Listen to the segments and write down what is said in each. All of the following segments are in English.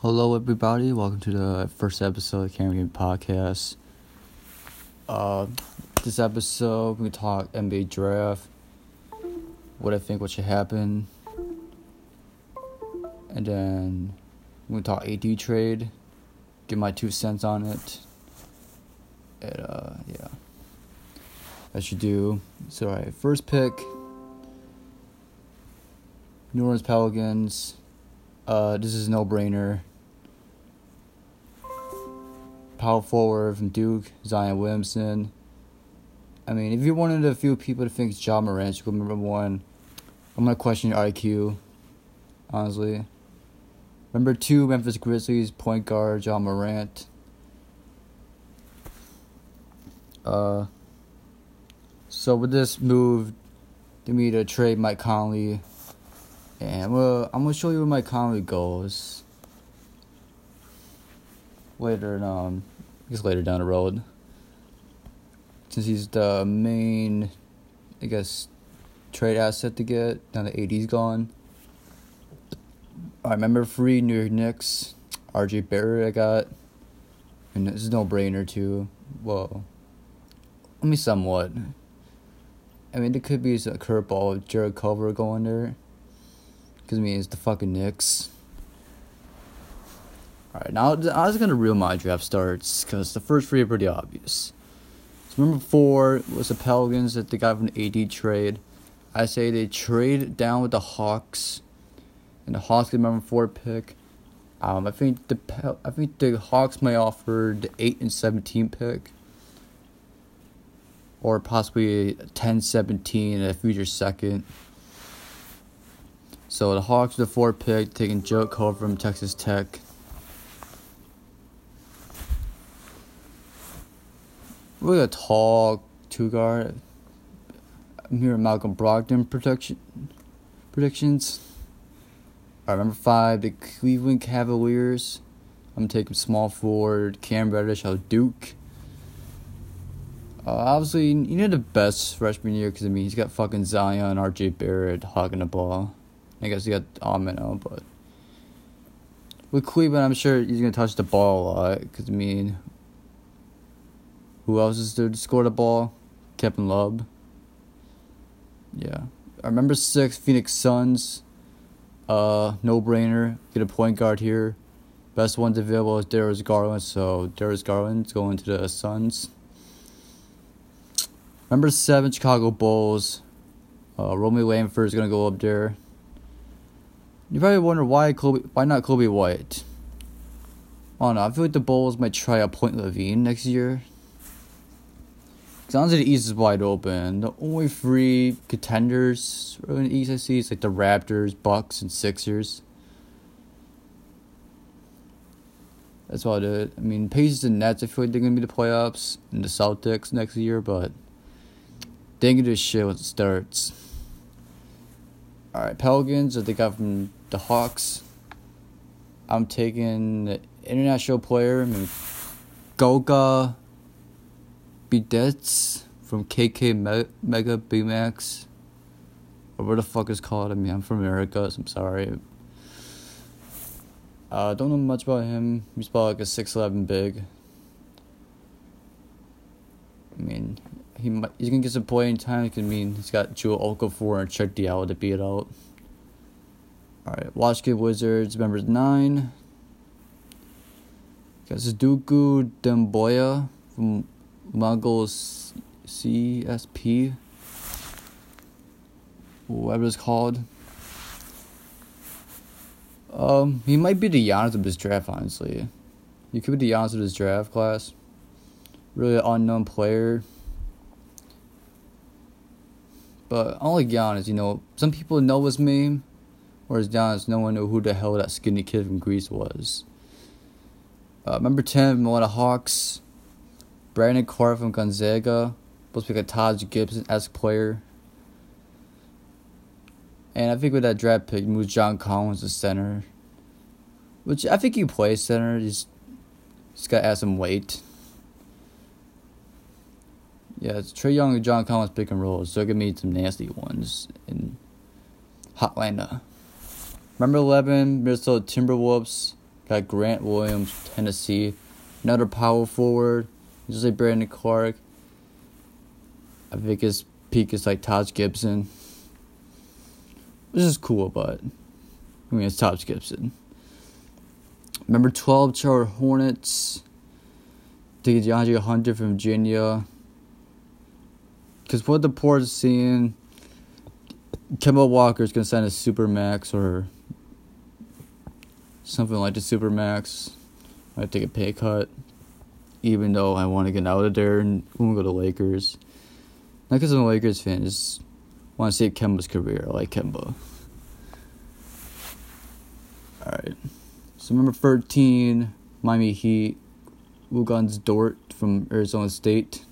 Hello, everybody. Welcome to the first episode of Game Podcast. Uh, this episode, we talk NBA draft, what I think what should happen, and then we talk AD trade, give my two cents on it. And, uh, yeah, I should do. So, alright, first pick New Orleans Pelicans. Uh, this is no brainer. Power forward from Duke, Zion Williamson. I mean, if you're one of the few people to think Ja Morant should go number one, I'm gonna question your IQ. Honestly. Number two, Memphis Grizzlies point guard Ja Morant. Uh. So with this move, they me to trade Mike Conley and well, I'm gonna show you where Mike Conley goes later. Um, I guess later down the road, since he's the main, I guess, trade asset to get. Now the AD's gone. I remember free New York Knicks, RJ Barrett. I got, and this is no brainer too. Well, I mean somewhat. I mean, there could be a curveball Jarrett Culver going there. Because, I mean, it's the fucking Knicks. Alright, now I was going to reel my draft starts because the first three are pretty obvious. So, number four was the Pelicans that they got from the AD trade. I say they trade down with the Hawks, and the Hawks get number four pick. Um, I think the Pel- I think the Hawks may offer the eight and seventeen pick, or possibly 10-17 and a future second. So the Hawks with the four pick, taking Joe Cole from Texas Tech. Really a tall two guard. I'm hearing Malcolm Brogdon prediction predictions. All right, number five, the Cleveland Cavaliers. I'm taking small forward Cam Reddish out of Duke. Uh, obviously, you need the best freshman year because I mean he's got fucking Zion, R.J. Barrett hogging the ball. I guess he got Amino, but with Cleveland, I'm sure he's gonna touch the ball a lot. Cause I mean, who else is there to score the ball? Kevin Love. Yeah, I remember six Phoenix Suns. Uh, no brainer. Get a point guard here. Best ones available is Darius Garland, so Darius Garland's going to the Suns. Number seven, Chicago Bulls. Uh, Romeo Langford is gonna go up there. You probably wonder why Coby, why not Coby White? I don't know. I feel like the Bulls might try a Point Levine next year. Cause honestly, the East is wide open. The only three contenders in the East I see is like the Raptors, Bucks, and Sixers. That's all I did. I mean, Pacers and Nets. I feel like they're gonna be the playoffs, and the Celtics next year, but they gonna do shit when it starts. All right, Pelicans that they got from the Hawks. I'm taking the international player, I mean, Goga Bitadze from KK Me- Mega Bemax. Or what the fuck is called? I mean, I'm from America, so I'm sorry. I uh, don't know much about him. He's about like a 6'11 big. I mean, he might, he's gonna get some playing time. It can mean he's got Joe Okafor and Cheick Diallo to beat out. Alright, Washington Wizards, members 9. Got Sekou Doumbouya from Mongols CSP. Whatever it's called. Um, he might be the Giannis of this draft, honestly. He could be the Giannis of this draft class. Really unknown player. But only Giannis, you know, some people know his name, whereas Giannis, no one knew who the hell that skinny kid from Greece was. Uh, number 10, Milwaukee Hawks. Brandon Clarke from Gonzaga. Supposed to be a Taj Gibson esque player. And I think with that draft pick, moves John Collins to center. Which I think he plays center. He's, he's got to add some weight. Yeah, it's Trae Young and John Collins pick and roll, so give me some nasty ones in Hotlanta. Number 11, Minnesota Timberwolves. Got Grant Williams, Tennessee. Another power forward, just like Brandon Clarke. I think his peak is like Taj Gibson. Which is cool, but I mean it's Taj Gibson. Number 12, Charlotte Hornets. Take DeAndre Hunter from Virginia. Because what the port is seeing, Kemba Walker is to sign a super max or something like the super max. I take a pay cut, even though I want to get out of there and want to go to Lakers. Not because I'm a Lakers fan, just want to see Kemba's career. I like Kemba. Alright. So number 13, Miami Heat. Luguentz Dort from Arizona State.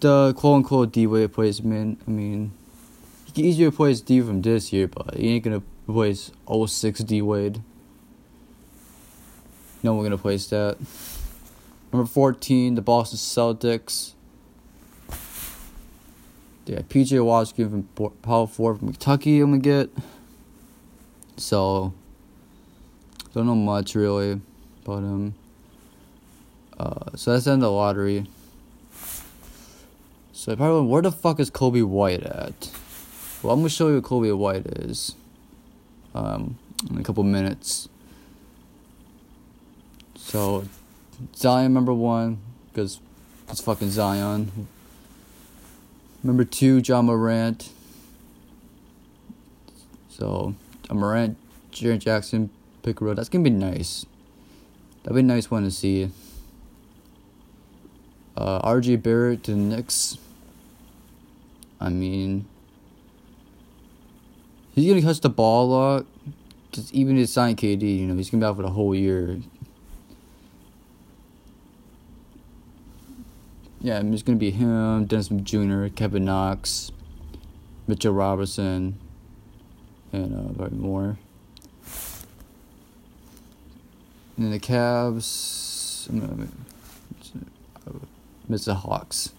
The quote unquote D Wade replacement. I mean, he can easily replace D from this year, but he ain't gonna replace 06 D Wade. No one gonna place that. Number 14, the Boston Celtics. Yeah, PJ Washington from Power 4 from Kentucky, I'm gonna get. So, don't know much really about him. Uh, so that's in the lottery. So probably where the fuck is Coby White at? Well, I'm gonna show you what Coby White is. Um, in a couple minutes. So, Zion number one because it's fucking Zion. Number two, Ja Morant. So, a Morant, Jaren Jackson, pick road. That's gonna be nice. That'd be a nice one to see. Uh, RJ Barrett to the Knicks. I mean, he's gonna touch the ball a lot. Cause even his sign KD, you know, he's gonna be out for the whole year. Yeah, I mean, it's gonna be him, Dennis Jr., Kevin Knox, Mitchell Robinson, and uh, very more. And then the Cavs, miss the Hawks.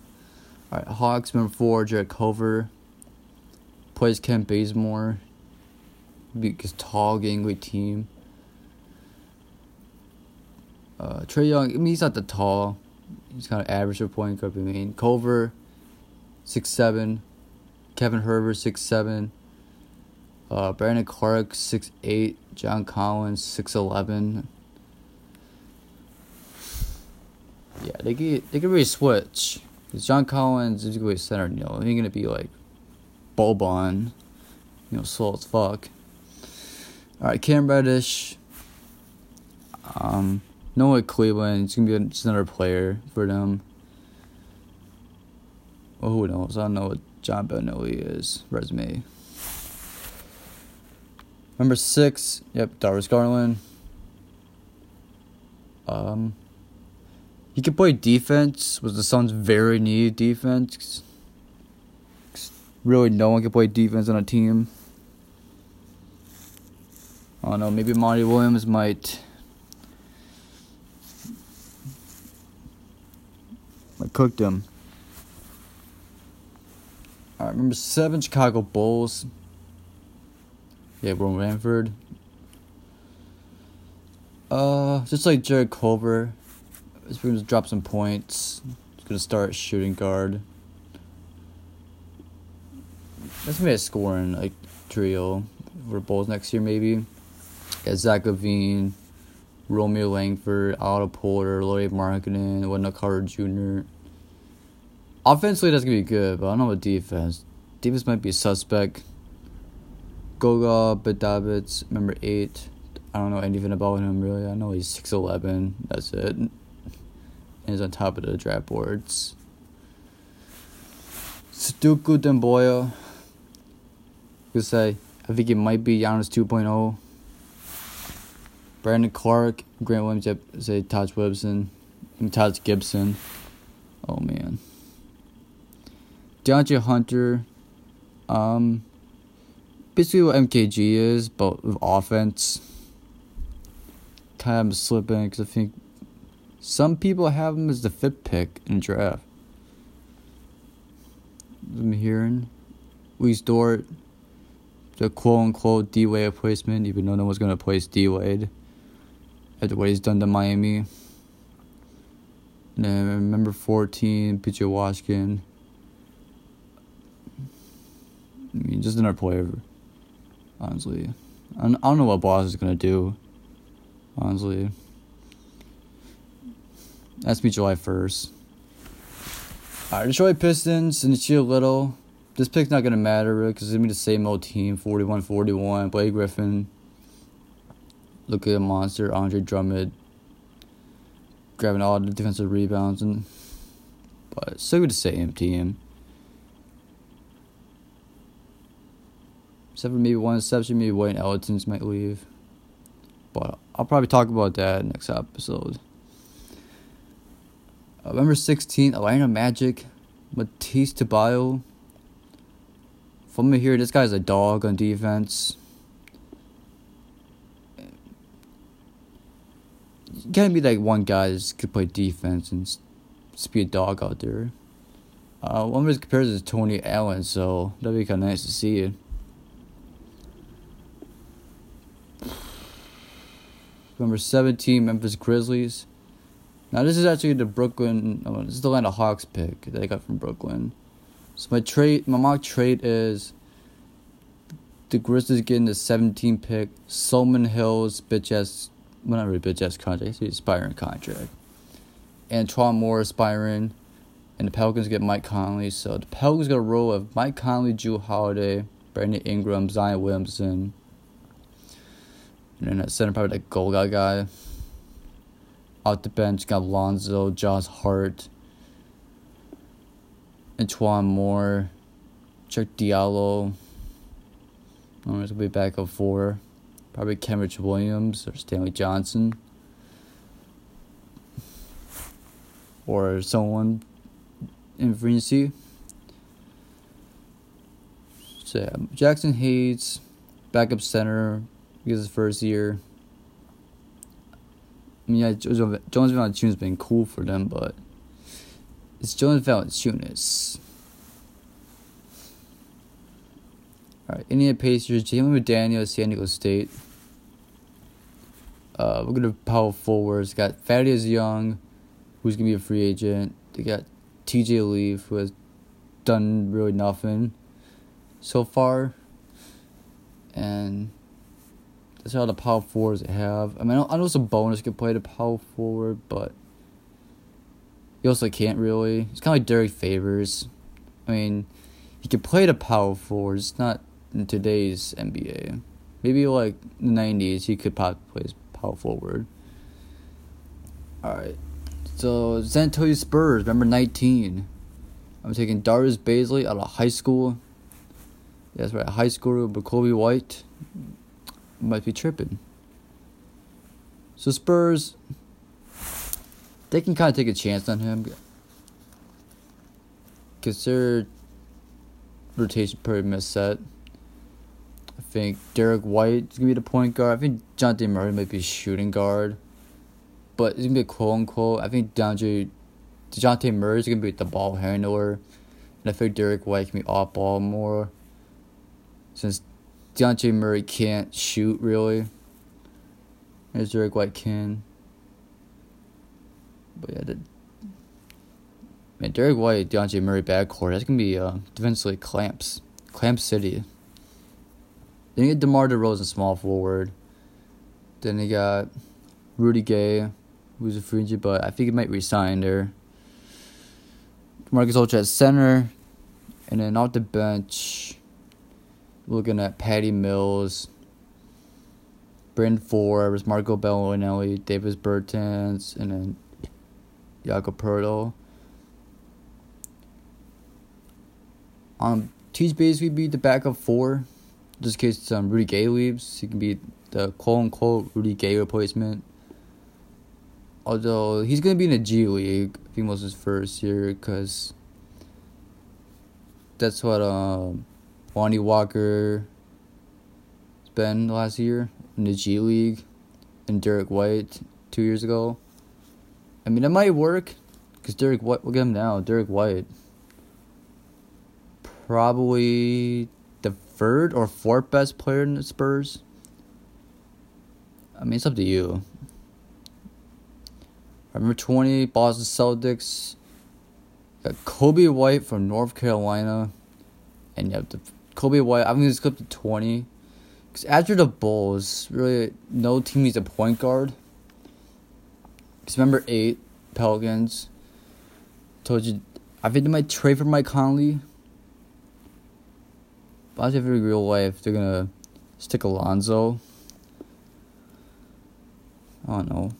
All right, Hawks number four, Jarrett Culver. Plays Kent Bazemore. Because tall, gangly team. Uh, Trae Young, I mean, he's not the tall. He's kind of average for point guard. I mean, Culver, six seven. Kevin Huerter, six seven. Uh, Brandon Clarke, six eight. John Collins, six eleven. Yeah, they get they could really switch. Cause John Collins is gonna be center, you know, he's gonna be like Boban, you know, slow as fuck. Alright, Cam Reddish. Um no at Cleveland, it's gonna be just another player for them. Well who knows? I don't know what John Belinelli is. Resume. Number six, yep, Darius Garland. Um he can play defense. Was the Suns very need defense? Really, no one can play defense on a team. I don't know. Maybe Monty Williams might. Might cook them. I remember seven Chicago Bulls. Yeah, Ron Ranford. Uh, just like Jarrett Culver. He's going to drop some points. He's going to start shooting guard. That's gonna be a scoring like trio for Bulls next year maybe. Got Zach LaVine, Romeo Langford, Otto Porter, Lauri Markkanen, Wendell Carter Jr. Offensively that's gonna be good, but I don't know about defense. Defense might be suspect. Goga Bitadze, number eight. I don't know anything about him really. I know he's six eleven. That's it. He's on top of the draft boards. Sekou Doumbouya. Could say I think it might be Giannis 2.0. Brandon Clarke, Grant Williams, say Taj Gibson, and Taj Gibson. Oh man. DeAndre Hunter, um, basically what MKG is, but with offense. Kind of slipping because I think some people have him as the fifth pick in the draft. I'm hearing Luis Dort, the quote unquote D Wade replacement, even though no one's going to place D Wade. after what he's done to Miami. And then number 14, PJ Washington. I mean, just another player, honestly. I don't, know what Boss is going to do, honestly. That's me July 1st. Alright, Detroit Pistons and Chia Little. This pick's not going to matter, really, because it's to be the same old team 41 41. Blake Griffin. Look at a monster. Andre Drummond. Grabbing all the defensive rebounds. and But still the same team. Except for maybe one exception, maybe Wayne Ellington's might leave. But I'll probably talk about that next episode. Uh, number 16, Atlanta Magic, Matisse Thybulle. From here, this guy's a dog on defense. You can't be like one guy that could play defense and just be a dog out there. Uh, one of his comparisons is Tony Allen, so that'd be kind of nice to see it. Number 17, Memphis Grizzlies. Now this is actually the Brooklyn. Oh, this is the Atlanta Hawks pick that I got from Brooklyn. So my trade, my mock trade is the Grizzlies getting the 17 pick. Solomon Hill's bitch ass, well not really bitch ass contract, it's aspiring contract. E'Twaun Moore aspiring, and the Pelicans get Mike Conley. So the Pelicans got a roll of Mike Conley, Jrue Holiday, Brandon Ingram, Zion Williamson, and then at center probably that Goga guy. Out the bench, got Lonzo, Josh Hart, E'Twaun Moore, Chuck Diallo. Going to be back up four. Probably Kenrich Williams or Stanley Johnson. Or someone in agency. So yeah, Jaxson Hayes, backup center, because his first year. I mean, yeah, Jonas Valanciunas been cool for them, but it's Jonas Valanciunas. All right, Indiana Pacers, Jalen McDaniel, at San Diego State. Uh, we're gonna power forwards. Got Thaddeus Young, who's gonna be a free agent. They got T.J. Leaf, who has done really nothing so far, and that's all the power forwards they have. I mean, I know, Sabonis can play the power forward, but he also can't really. It's kind of like Derrick Favors. I mean, he can play the power forward. It's not in today's NBA. Maybe like the '90s, he could probably play his power forward. All right, so San Antonio Spurs, number 19. I'm taking Darius Bazley out of high school. That's right, high school with Coby White might be tripping. So Spurs, they can kind of take a chance on him. Because their rotation pretty much set. I think Derrick White is going to be the point guard. I think Dejounte Murray might be shooting guard. But it's going to be a quote unquote. I think DeAndre, DeJounte Murray is going to be the ball handler. And I think Derrick White can be off ball more. Since Dejounte Murray can't shoot really. As Derrick White can. But yeah, the, man, Derrick White, Dejounte Murray backcourt, that's gonna be uh, defensively clamps, clamp city. Then you get DeMar DeRozan small forward. Then you got Rudy Gay, who's a free agent, but I think he might resign there. Marcus Ultra at center, and then off the bench looking at Patty Mills, Bryn Forbes, Marco Belinelli, Davis Bertans, and then Jakob Poeltl. Um, Teach basically be the backup four, just in case um, Rudy Gay leaves. He can be the quote unquote Rudy Gay replacement. Although he's gonna be in the G League, I think was his first year, because that's what um Lonnie Walker spent last year in the G League and Derrick White two years ago. I mean, it might work because Derrick White, look at him now. Derrick White, probably the third or fourth best player in the Spurs. I mean, it's up to you. Number 20, Boston Celtics. Got Coby White from North Carolina. And you have the Coby White. I'm going to skip to 20. Because after the Bulls, really, no team needs a point guard. Because remember, 8, Pelicans. Told you, I think they might trade for Mike Conley. But I think in real life, they're going to stick Alonzo. I don't know.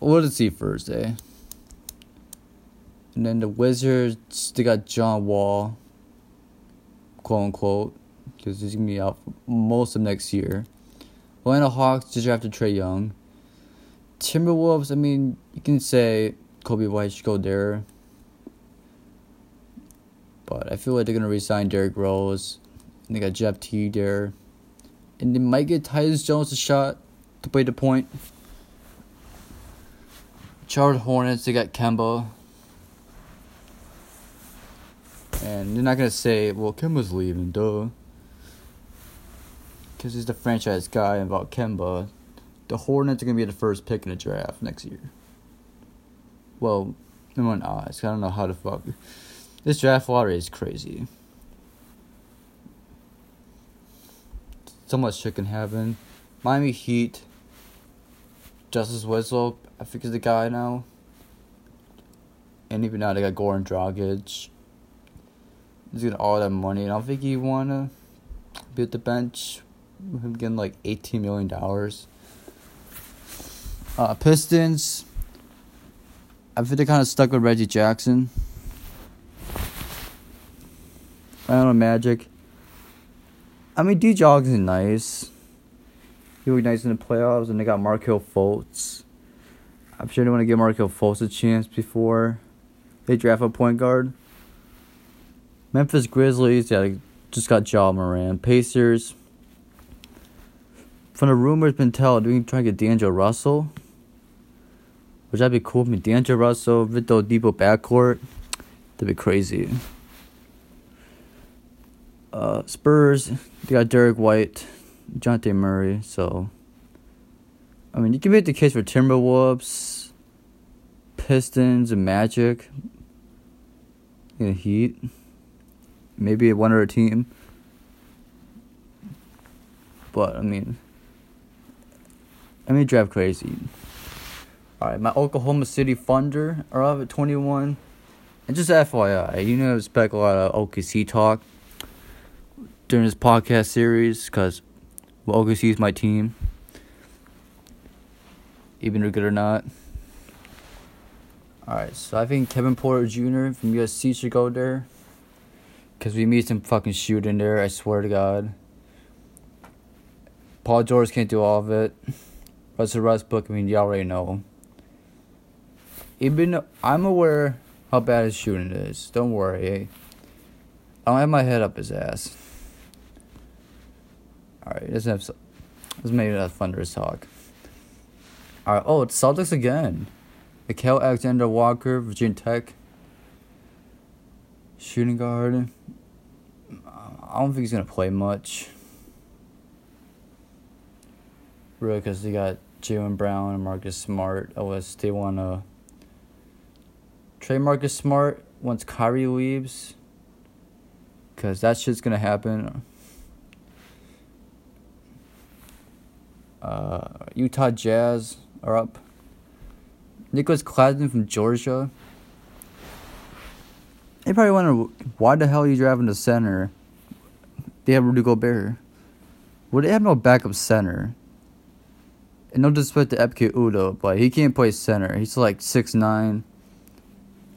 What did see Thursday? And then the Wizards, they got John Wall, quote unquote, because he's gonna be out most of next year. Atlanta Hawks just after Trae Young. Timberwolves, I mean, you can say Coby White should go there. But I feel like they're gonna resign Derrick Rose. And they got Jeff T there. And they might get Tyus Jones a shot to play the point. Charlotte Hornets, they got Kemba. And they're not gonna say, well, Kemba's leaving, duh. Because he's the franchise guy about Kemba. The Hornets are gonna be the first pick in the draft next year. Well, no one eyes. I don't know how to fuck. This draft lottery is crazy. So much shit can happen. Miami Heat. Justice Winslow, I think is the guy now. And even now they got Goran Dragic. He's getting all that money, I don't think he wanna be at the bench. Him getting like eighteen million dollars. Uh, Pistons. I think they're kind of stuck with Reggie Jackson. I don't know Magic. I mean, D Jogs is nice. He was nice in the playoffs, and they got Markelle Fultz. I'm sure they want to give Markelle Fultz a chance before they draft a point guard. Memphis Grizzlies, yeah, just got Ja Morant. Pacers. From the rumors been told, we can try to get D'Angelo Russell. Which that'd be cool. I D'Angelo Russell, Victor Oladipo backcourt. That'd be crazy. Uh, Spurs, they got Derrick White, Jonte Murray. So, I mean, you can make the case for Timberwolves, Pistons, and Magic. In Heat, maybe one other team. But I mean, I mean, draft crazy. All right, my Oklahoma City Thunder are up at twenty one. And just FYI, you know, expect a lot of OKC talk during this podcast series because well, OKC is my team, even they're good or not. Alright, so I think Kevin Porter Jr. from USC should go there. Because we need some fucking shooting there, I swear to God. Paul George can't do all of it. Russell Westbrook, I mean, y'all already know. Even I'm aware how bad his shooting is. Don't worry. I don't have my head up his ass. Alright, let's have let's make that thunderous talk. Alright, oh it's Celtics again. Nickeil Alexander Walker, Virginia Tech. Shooting guard. I don't think he's gonna play much. Really, because they got Jaylen Brown and Marcus Smart. Unless they wanna trade Marcus Smart once Kyrie leaves. Because that shit's gonna happen. Uh, Utah Jazz are up. Nicholas Claxton from Georgia. They probably wonder why the hell are you driving the center? They have Rudy Gobert. Well, they have no backup center. And no disrespect to Ekpe Udoh, but he can't play center. He's like six nine.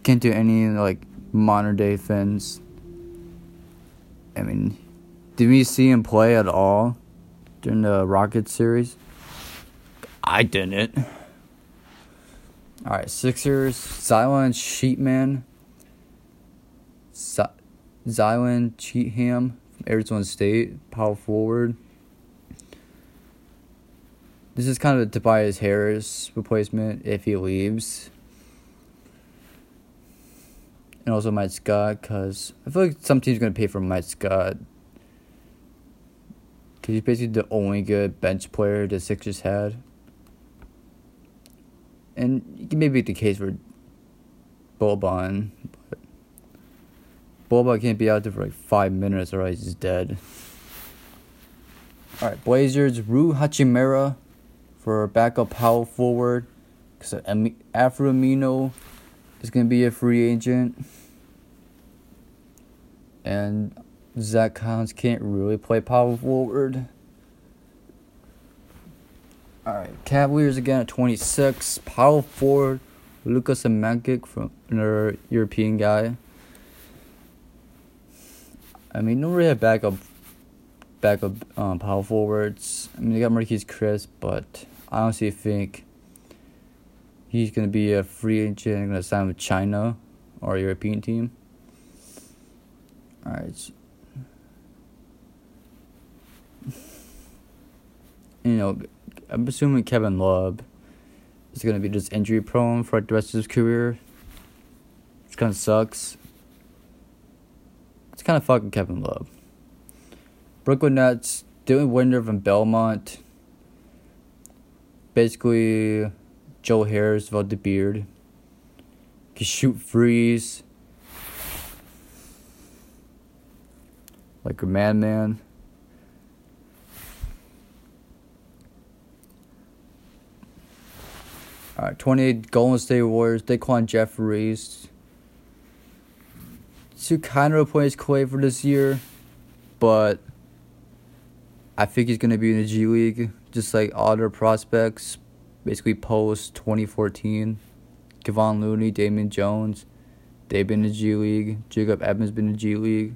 Can't do any like modern day things. I mean, did we see him play at all? during the Rocket series? I didn't. All right, Sixers, Zylan Cheatham, Zylan Cheatham from Arizona State, power forward. This is kind of a Tobias Harris replacement if he leaves. And also Mike Scott, because I feel like some team's going to pay for Mike Scott Cause he's basically the only good bench player the Sixers had. and it may be the case for Boban, but Boban can't be out there for like five minutes or he's dead. All right, Blazers Rui Hachimura for backup power forward because Al-Farouq Aminu is gonna be a free agent, and Zach Collins can't really play power forward. Alright, Cavaliers again at 26. Power forward, Lucas Samanic from another European guy. I mean, don't really have backup, backup um, power forwards. I mean, they got Marquese Chriss, but I honestly think he's going to be a free agent and going to sign with China or a European team. Alright. You know, I'm assuming Kevin Love is gonna be just injury prone for the rest of his career. Which kind of sucks. Kind of fucking Kevin Love. Brooklyn Nets, Dylan Windler from Belmont. Basically, Joe Harris without the beard. Can shoot freeze. Like a madman. All right, 28 Golden State Warriors, Daquan Jeffries. To kind of replace Clay for this year, but I think he's going to be in the G League, just like other prospects, basically post 2014. Kevon Looney, Damian Jones, they've been in the G League. Jacob Evans been in the G League.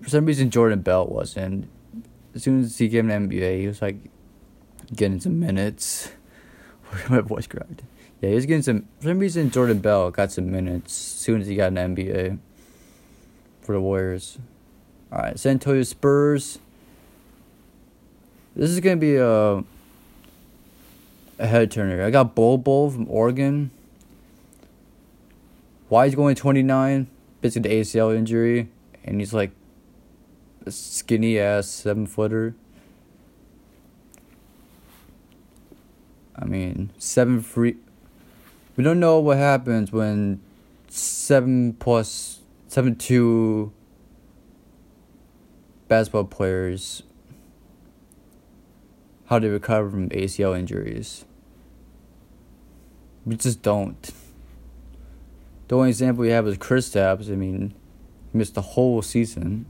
For some reason, Jordan Bell wasn't. As soon as he came to NBA, he was like getting some minutes. my voice cracked. Yeah, he was getting some. For some reason, Jordan Bell got some minutes as soon as he got an NBA for the Warriors. All right, San Antonio Spurs. This is gonna be a a head turner. I got Bol Bol from Oregon. Why he's going twenty nine? Basically the ACL injury, and he's like a skinny ass seven footer. I mean, seven free. We don't know what happens when seven plus seven two basketball players how they recover from ACL injuries. We just don't. The only example we have is Kristaps. I mean, he missed the whole season.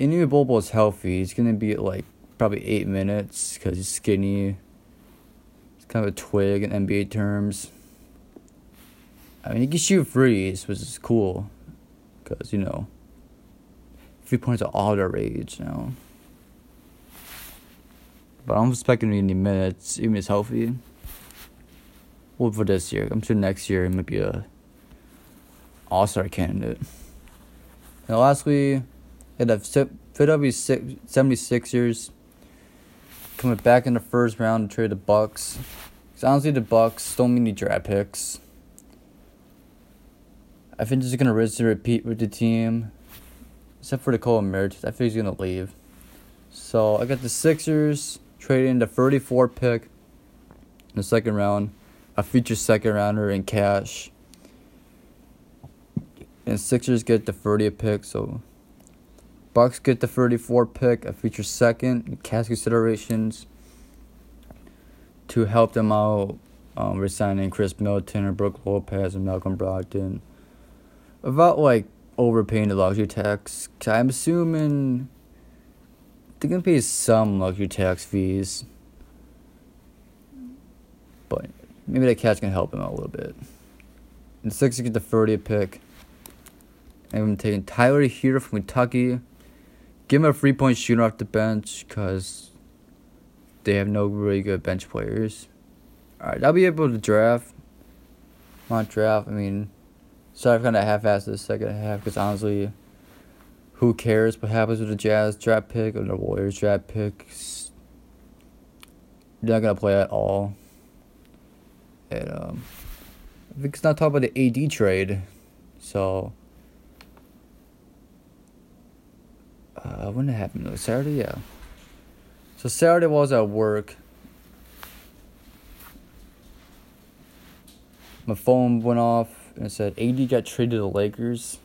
Even Bobo is healthy. He's gonna be like probably eight minutes because he's skinny. Kind of a twig in NBA terms. I mean, he can shoot freeze, which is cool. Because, you know, three points are all the rage now. But I'm expecting any minutes, even if he's healthy. Well, for this year. I'm sure next year he might be a all star candidate. And lastly, at the Philadelphia 76ers coming back in the first round to trade the Bucks. Cause honestly, the Bucks don't need draft picks. I think he's gonna risk to repeat with the team, except for the Cole Mertz. I think he's gonna leave. So I got the Sixers trading the 34 pick in the second round, a future second rounder in cash. And Sixers get the 30th pick, so Bucks get the 34 pick, a future second, cash considerations to help them out, um, resigning Khris Middleton or Brook Lopez and Malcolm Brogdon. About like overpaying the luxury tax, I'm assuming they're gonna pay some luxury tax fees, but maybe that catch can help them out a little bit. And Sixers get the 30th pick. And I'm taking Tyler Herro from Kentucky give him a three point shooter off the bench because they have no really good bench players. Alright, I'll be able to draft. Not draft, I mean, I've kind of half assed the second half because honestly, who cares what happens with the Jazz draft pick or the Warriors draft picks? They're not going to play at all. And, um, I think it's not talking about the AD trade. So, uh, when it happened like Saturday, yeah. So Saturday was at work. My phone went off and it said AD got traded to the Lakers.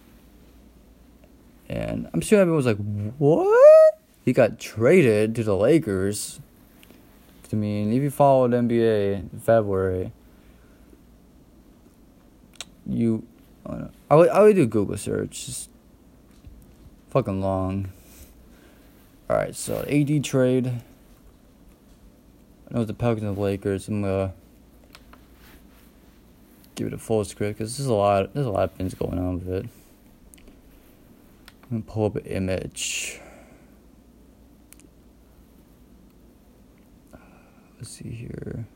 And I'm sure everyone was like, "What? He got traded to the Lakers?" I mean, if you followed NBA in February, you, I, would I would do Google search. just fucking long. All right, so AD trade. I know the Pelicans and the Lakers. I'm gonna give it a full script because there's a lot. There's a lot of things going on with it. I'm gonna pull up an image. Let's see here.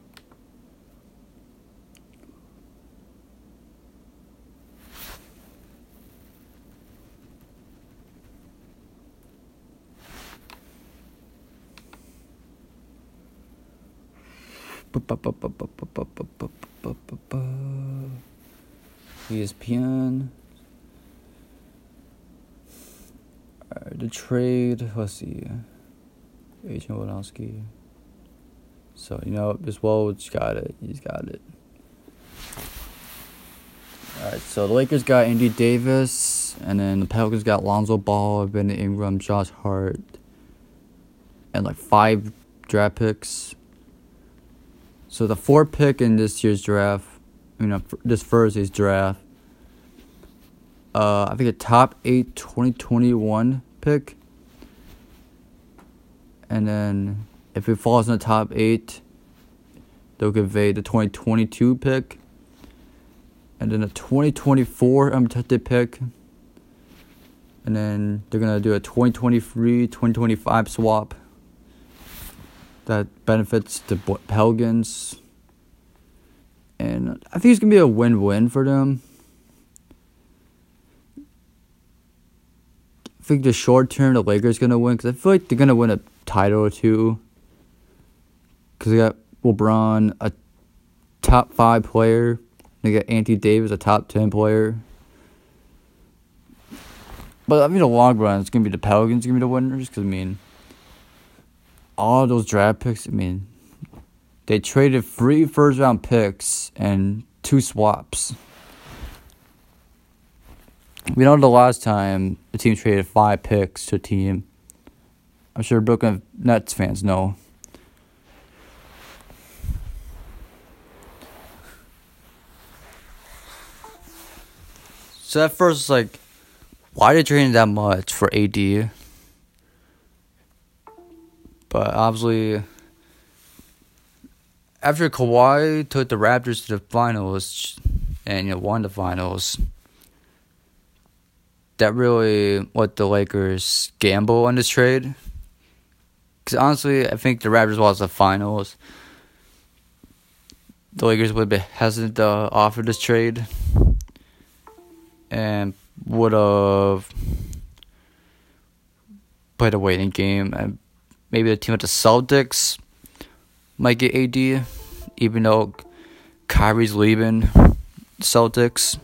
ESPN. Right, the trade. Let's see. Adrian Wojnarowski. So you know, this Woj got it. He's got it. All right. So the Lakers got Andy Davis, and then the Pelicans got Lonzo Ball, Ben Ingram, Josh Hart, and like five draft picks. So the four pick in this year's draft, you know, this Thursday's draft, uh, I think a top eight 2021 pick. And then if it falls in the top eight, they'll convey the 2022 pick. And then a 2024 unprotected pick. And then they're going to do a 2023 2025 swap that benefits the Pelicans. And I think it's going to be a win win for them. I think the short term, the Lakers going to win because I feel like they're going to win a title or two. Because they got LeBron, a top five player. They got Anthony Davis, a top 10 player. But I mean, the long run, it's going to be the Pelicans going to be the winners. Because, I mean, all those draft picks, I mean, they traded three first round picks and two swaps. We know the last time the team traded five picks to a team. I'm sure Brooklyn Nets fans know. So at first, like, why are they trading that much for AD? But obviously, after Kawhi took the Raptors to the finals and you know, won the finals, that really what the Lakers gamble on this trade. Because honestly, I think the Raptors lost the finals. The Lakers would be hesitant to offer this trade and would have played a waiting game and maybe the team with the Celtics might get AD, even though Kyrie's leaving Celtics.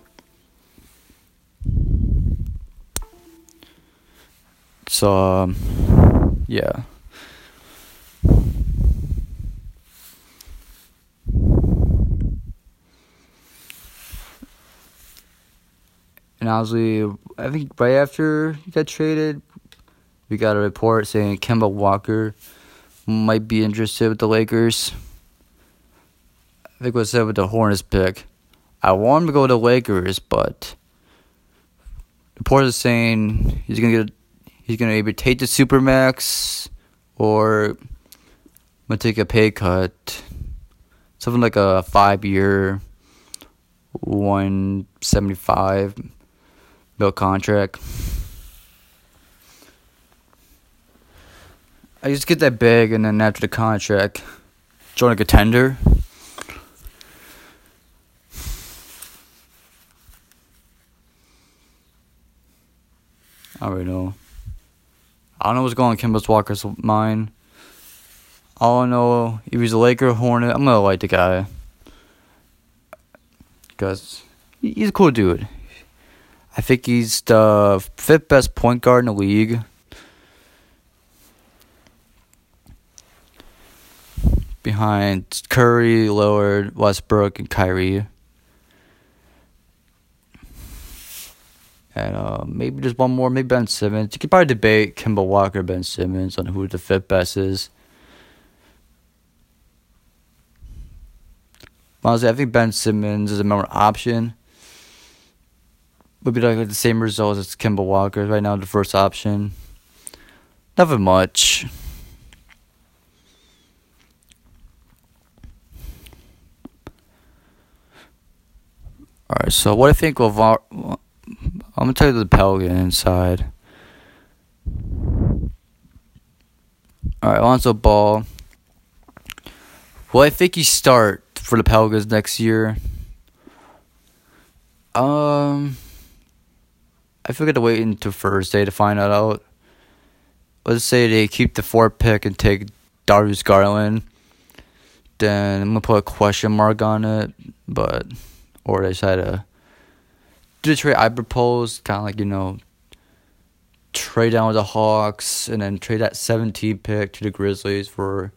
So, um, yeah. And obviously, I think right after he got traded, we got a report saying Kemba Walker might be interested with the Lakers. I think what's said with the Hornets pick. I want him to go to the Lakers, but the reports are saying he's gonna get he's gonna either take the supermax or gonna take a pay cut. Something like a five year one seventy five bill contract. I just get that big, and then after the contract, join a contender. I already know. I don't know what's going on in Walker's mind. All I know, if he's a Laker or Hornet, I'm gonna like the guy. Because he's a cool dude. I think he's the fifth best point guard in the league. behind Curry, Lillard, Westbrook, and Kyrie. And uh, maybe just one more, maybe Ben Simmons. You could probably debate Kemba Walker, Ben Simmons on who the fifth best is. Honestly, I think Ben Simmons is a more option. Would be like the same results as Kemba Walker right now, the first option. Nothing much. Alright, so what I think of. I'm gonna tell you the Pelicans side. Alright, Lonzo Ball. Well, I think he start for the Pelicans next year. Um, I forget to wait until Thursday to find that out. Let's say they keep the fourth pick and take Darius Garland. Then I'm gonna put a question mark on it, but or they try to do the trade I proposed, kind of like you know, trade down with the Hawks and then trade that 17 pick to the Grizzlies for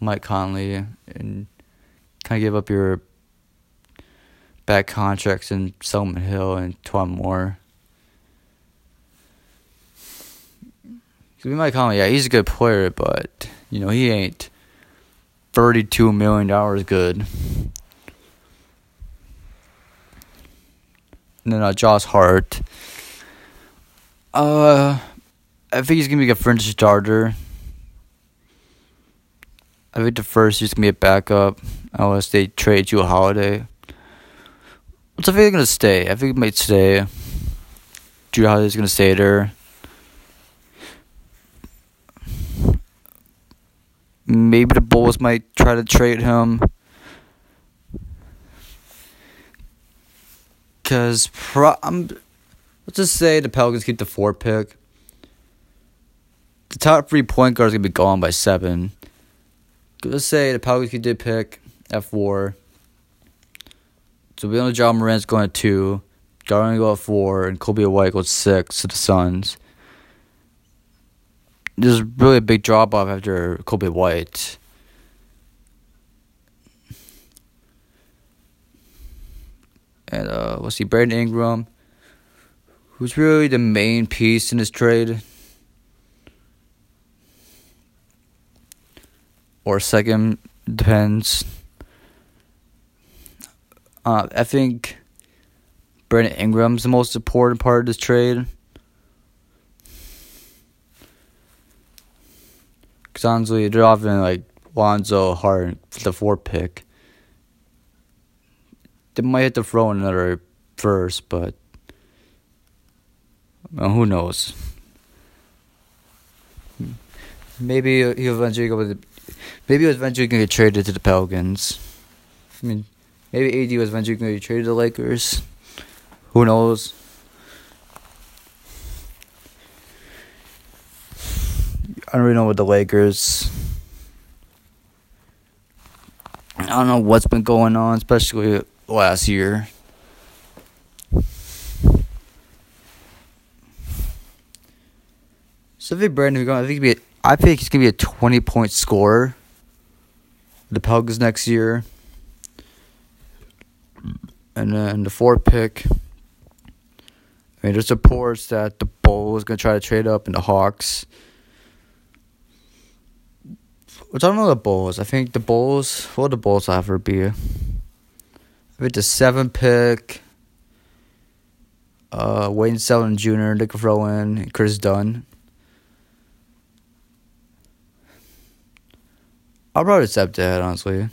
Mike Conley and kind of give up your bad contracts and Solomon Hill and Twan Moore. We Mike Conley, yeah, he's a good player, but you know he ain't thirty-two million dollars good. No, uh, Josh Hart. Uh, I think he's gonna be a fringe starter. I think the first he's gonna be a backup unless they trade you a holiday. I think they're gonna stay. I think he might stay. Jrue Holiday's gonna stay there. Maybe the Bulls might try to trade him. Cause pro- I'm, let's just say the Pelicans keep the four pick. The top three point guards gonna be gone by seven. Let's say the Pelicans keep the pick at four. So we know Ja Morant's going at two, Garland go at four, and Coby White goes six to the Suns. There's really a big drop off after Coby White. And uh, let's see, Brandon Ingram, who's really the main piece in this trade. Or second, depends. Uh, I think Brandon Ingram's the most important part of this trade. Because honestly, they're often like Lonzo Hart the four pick they might have to throw another first, but well, who knows? Maybe he'll eventually go with. Maybe he'll eventually gonna get traded to the Pelicans. I mean, maybe AD was eventually gonna get traded to the Lakers. Who knows? I don't really know what the Lakers. I don't know what's been going on, especially last year. So if Brandon I think be a, I think he's gonna be a twenty point scorer. The Pelicans next year, and then the fourth pick. I mean, there's reports that the Bulls gonna try to trade up in the Hawks. Which I don't know the Bulls. I think the Bulls. What the Bulls offer be? With the seven pick, uh, Wayne Selden Jr., Nick Rowan, Kris Dunn. I'll probably accept that, honestly.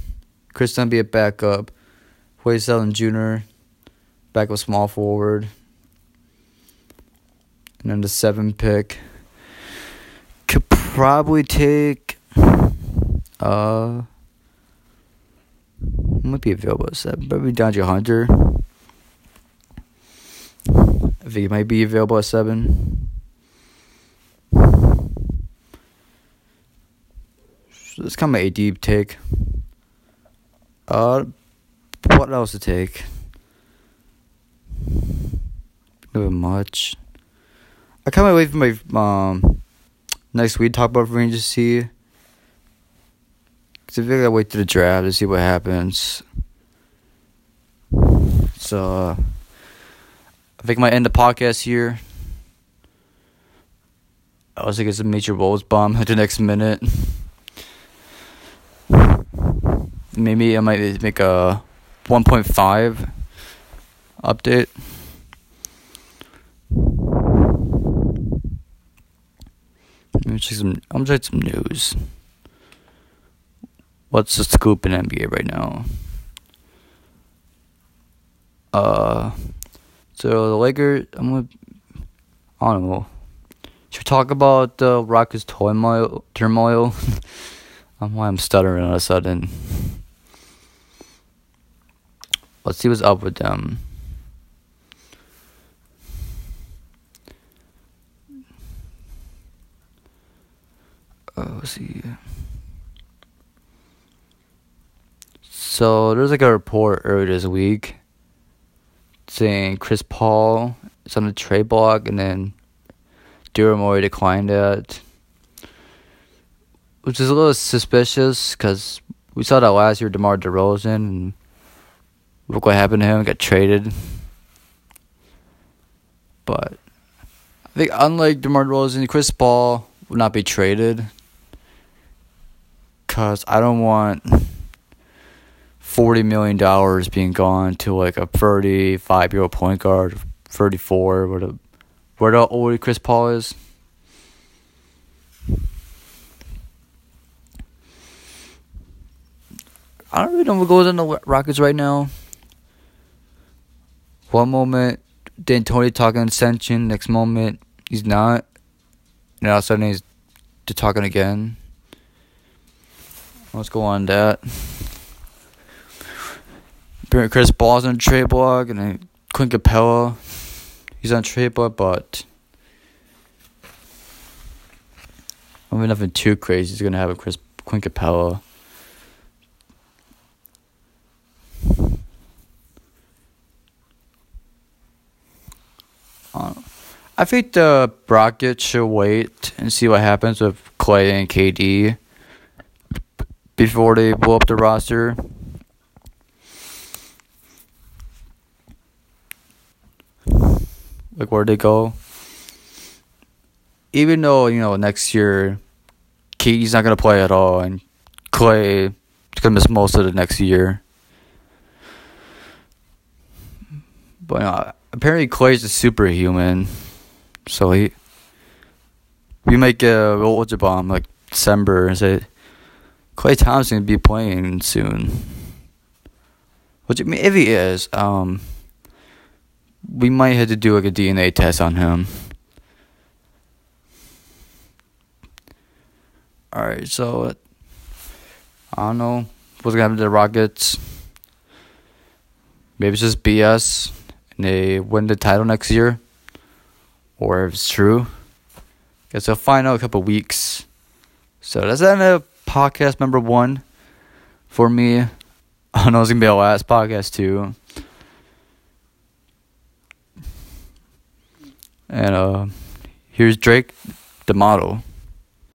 Kris Dunn be a backup. Wayne Selden Jr., backup small forward. And then the seven pick. Could probably take. Uh, might be available at seven. Probably DeAndre Hunter. I think he might be available at seven. So that's kind of a deep take. Uh, what else to take? Not much. I can't wait for my um next week talk about free agency. Cause I feel wait to the draft to see what happens. So, uh, I think I might end the podcast here. I was like it's a major Woj bomb at the next minute. Maybe I might make a 1.5 update. Let me check some. I'm check some news. What's the scoop in NBA right now? Uh, so the Lakers. I'm gonna. I don't know. Should we talk about the uh, Rockets turmoil? Turmoil. I'm why I'm stuttering all of a sudden. Let's see what's up with them. Uh, let's see. So there's like a report earlier this week saying Chris Paul is on the trade block, and then Daryl Morey declined it, which is a little suspicious because we saw that last year, DeMar DeRozan, and look what happened to him, got traded. But I think unlike DeMar DeRozan, Chris Paul will not be traded because I don't want forty million dollars being gone to like a thirty-five year old point guard, thirty-four, what a where the old Chris Paul is. I don't really know what goes on the Rockets right now. One moment, D'Antoni talking ascension. Next moment, he's not. And all of a sudden, he's talking again. Let's go on that. Chris Paul's on the trade block, and then Clint Capela, he's on trade block, but I mean nothing too crazy. He's gonna have a Chris Clint Capela. Uh, I think the Rockets should wait and see what happens with Klay and KD before they blow up the roster. Like where they go. Even though, you know, next year KD's not gonna play at all and Klay is gonna miss most of the next year. But you know, apparently Klay's a superhuman. So he we might get a Woj bomb like December and say Klay Thompson be playing soon. Which I mean, if he is, um, we might have to do like a DNA test on him. All right, so I don't know what's gonna happen to the Rockets. Maybe it's just BS, and they win the title next year, or if it's true. Guess I'll find out a couple weeks. So that's the end of podcast number one for me. I know it's gonna be our last podcast too. And uh here's Drake, the model.